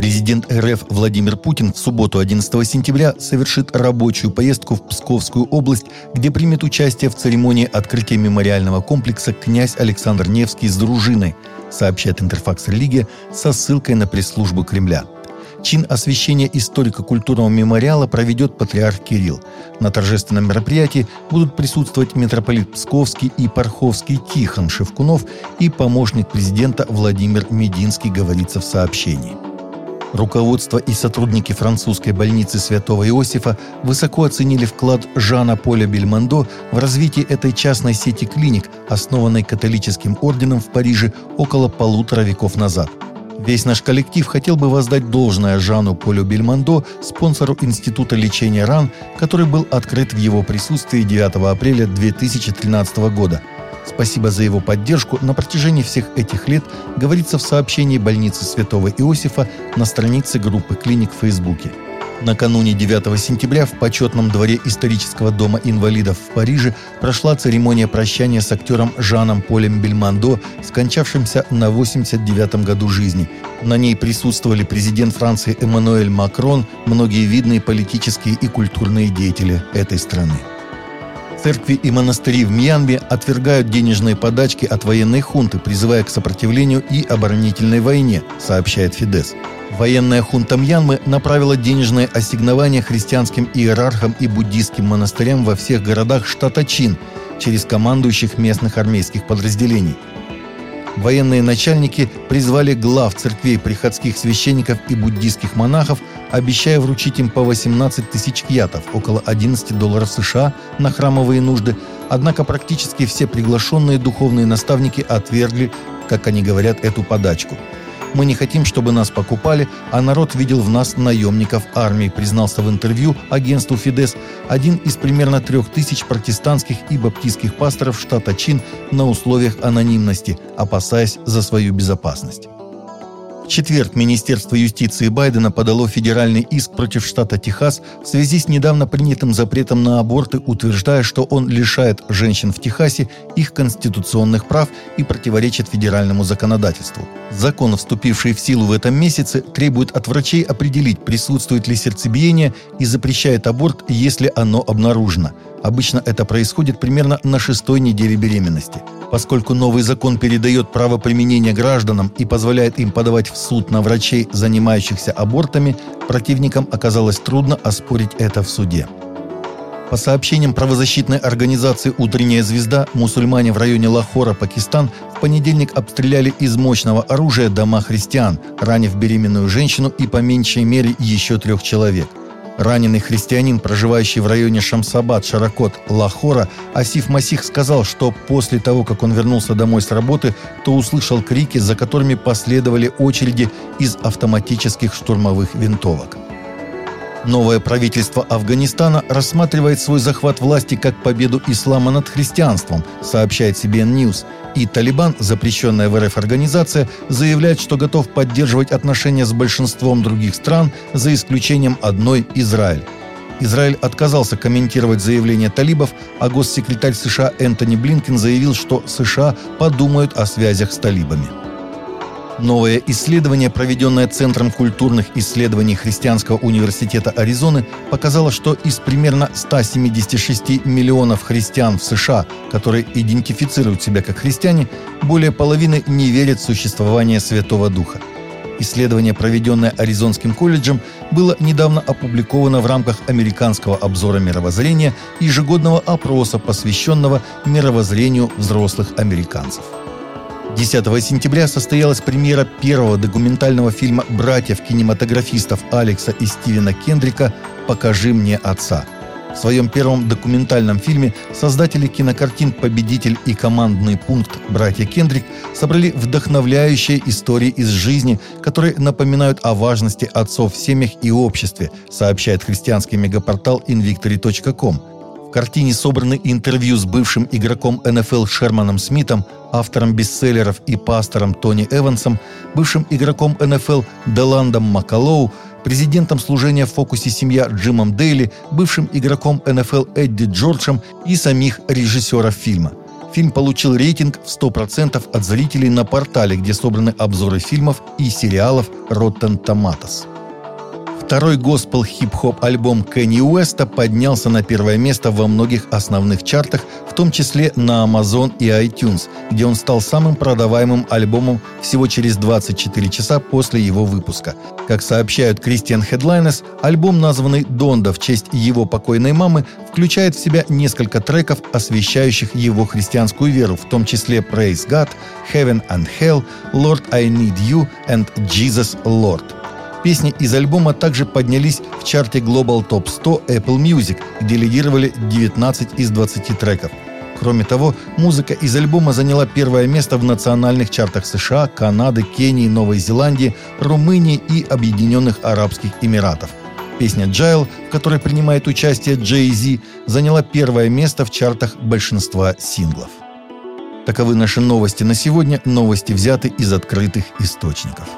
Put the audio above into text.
Президент РФ Владимир Путин в субботу 11 сентября совершит рабочую поездку в Псковскую область, где примет участие в церемонии открытия мемориального комплекса князь Александр Невский с дружиной, сообщает Интерфакс Религия со ссылкой на пресс-службу Кремля. Чин освящения историко-культурного мемориала проведет патриарх Кирилл. На торжественном мероприятии будут присутствовать митрополит Псковский и Парховский Тихон Шевкунов и помощник президента Владимир Мединский, говорится в сообщении. Руководство и сотрудники французской больницы Святого Иосифа высоко оценили вклад Жана Поля Бельмондо в развитие этой частной сети клиник, основанной католическим орденом в Париже около полутора веков назад. Весь наш коллектив хотел бы воздать должное Жану Полю Бельмондо, спонсору Института лечения ран, который был открыт в его присутствии 9 апреля 2013 года – Спасибо за его поддержку на протяжении всех этих лет, говорится в сообщении больницы Святого Иосифа на странице группы клиник в Фейсбуке. Накануне 9 сентября в почетном дворе исторического дома инвалидов в Париже прошла церемония прощания с актером Жаном Полем Бельмондо, скончавшимся на 89-м году жизни. На ней присутствовали президент Франции Эммануэль Макрон, многие видные политические и культурные деятели этой страны. Церкви и монастыри в Мьянбе отвергают денежные подачки от военной хунты, призывая к сопротивлению и оборонительной войне, сообщает Фидес. Военная хунта Мьянмы направила денежные ассигнования христианским иерархам и буддийским монастырям во всех городах штата Чин через командующих местных армейских подразделений – Военные начальники призвали глав церквей приходских священников и буддийских монахов, обещая вручить им по 18 тысяч кьятов, около 11 долларов США, на храмовые нужды, однако практически все приглашенные духовные наставники отвергли, как они говорят, эту подачку – мы не хотим, чтобы нас покупали, а народ видел в нас наемников армии, признался в интервью агентству «Фидес» один из примерно трех тысяч протестантских и баптистских пасторов штата Чин на условиях анонимности, опасаясь за свою безопасность. Четверг Министерство юстиции Байдена подало федеральный иск против штата Техас в связи с недавно принятым запретом на аборты, утверждая, что он лишает женщин в Техасе их конституционных прав и противоречит федеральному законодательству. Закон, вступивший в силу в этом месяце, требует от врачей определить, присутствует ли сердцебиение и запрещает аборт, если оно обнаружено. Обычно это происходит примерно на шестой неделе беременности. Поскольку новый закон передает право применения гражданам и позволяет им подавать в суд на врачей, занимающихся абортами, противникам оказалось трудно оспорить это в суде. По сообщениям правозащитной организации «Утренняя звезда», мусульмане в районе Лахора, Пакистан, в понедельник обстреляли из мощного оружия дома христиан, ранив беременную женщину и по меньшей мере еще трех человек. Раненый христианин, проживающий в районе Шамсабад, Шаракот, Лахора, Асиф Масих сказал, что после того, как он вернулся домой с работы, то услышал крики, за которыми последовали очереди из автоматических штурмовых винтовок. Новое правительство Афганистана рассматривает свой захват власти как победу ислама над христианством, сообщает CBN News. И Талибан, запрещенная в РФ организация, заявляет, что готов поддерживать отношения с большинством других стран, за исключением одной – Израиль. Израиль отказался комментировать заявление талибов, а госсекретарь США Энтони Блинкен заявил, что США подумают о связях с талибами. Новое исследование, проведенное Центром культурных исследований Христианского университета Аризоны, показало, что из примерно 176 миллионов христиан в США, которые идентифицируют себя как христиане, более половины не верят в существование Святого Духа. Исследование, проведенное Аризонским колледжем, было недавно опубликовано в рамках американского обзора мировоззрения ежегодного опроса, посвященного мировоззрению взрослых американцев. 10 сентября состоялась премьера первого документального фильма братьев-кинематографистов Алекса и Стивена Кендрика «Покажи мне отца». В своем первом документальном фильме создатели кинокартин «Победитель» и «Командный пункт» братья Кендрик собрали вдохновляющие истории из жизни, которые напоминают о важности отцов в семьях и обществе, сообщает христианский мегапортал invictory.com. В картине собраны интервью с бывшим игроком НФЛ Шерманом Смитом, автором бестселлеров и пастором Тони Эвансом, бывшим игроком НФЛ Деландом Макалоу, президентом служения в фокусе семья Джимом Дейли, бывшим игроком НФЛ Эдди Джорджем и самих режиссеров фильма. Фильм получил рейтинг в 100% от зрителей на портале, где собраны обзоры фильмов и сериалов Rotten Tomatoes. Второй госпел хип-хоп альбом Кенни Уэста поднялся на первое место во многих основных чартах, в том числе на Amazon и iTunes, где он стал самым продаваемым альбомом всего через 24 часа после его выпуска. Как сообщают Christian Headliners, альбом, названный «Донда» в честь его покойной мамы, включает в себя несколько треков, освещающих его христианскую веру, в том числе «Praise God», «Heaven and Hell», «Lord, I Need You» and «Jesus Lord». Песни из альбома также поднялись в чарте Global Top 100 Apple Music, где лидировали 19 из 20 треков. Кроме того, музыка из альбома заняла первое место в национальных чартах США, Канады, Кении, Новой Зеландии, Румынии и Объединенных Арабских Эмиратов. Песня «Джайл», в которой принимает участие Джей Зи, заняла первое место в чартах большинства синглов. Таковы наши новости на сегодня. Новости взяты из открытых источников.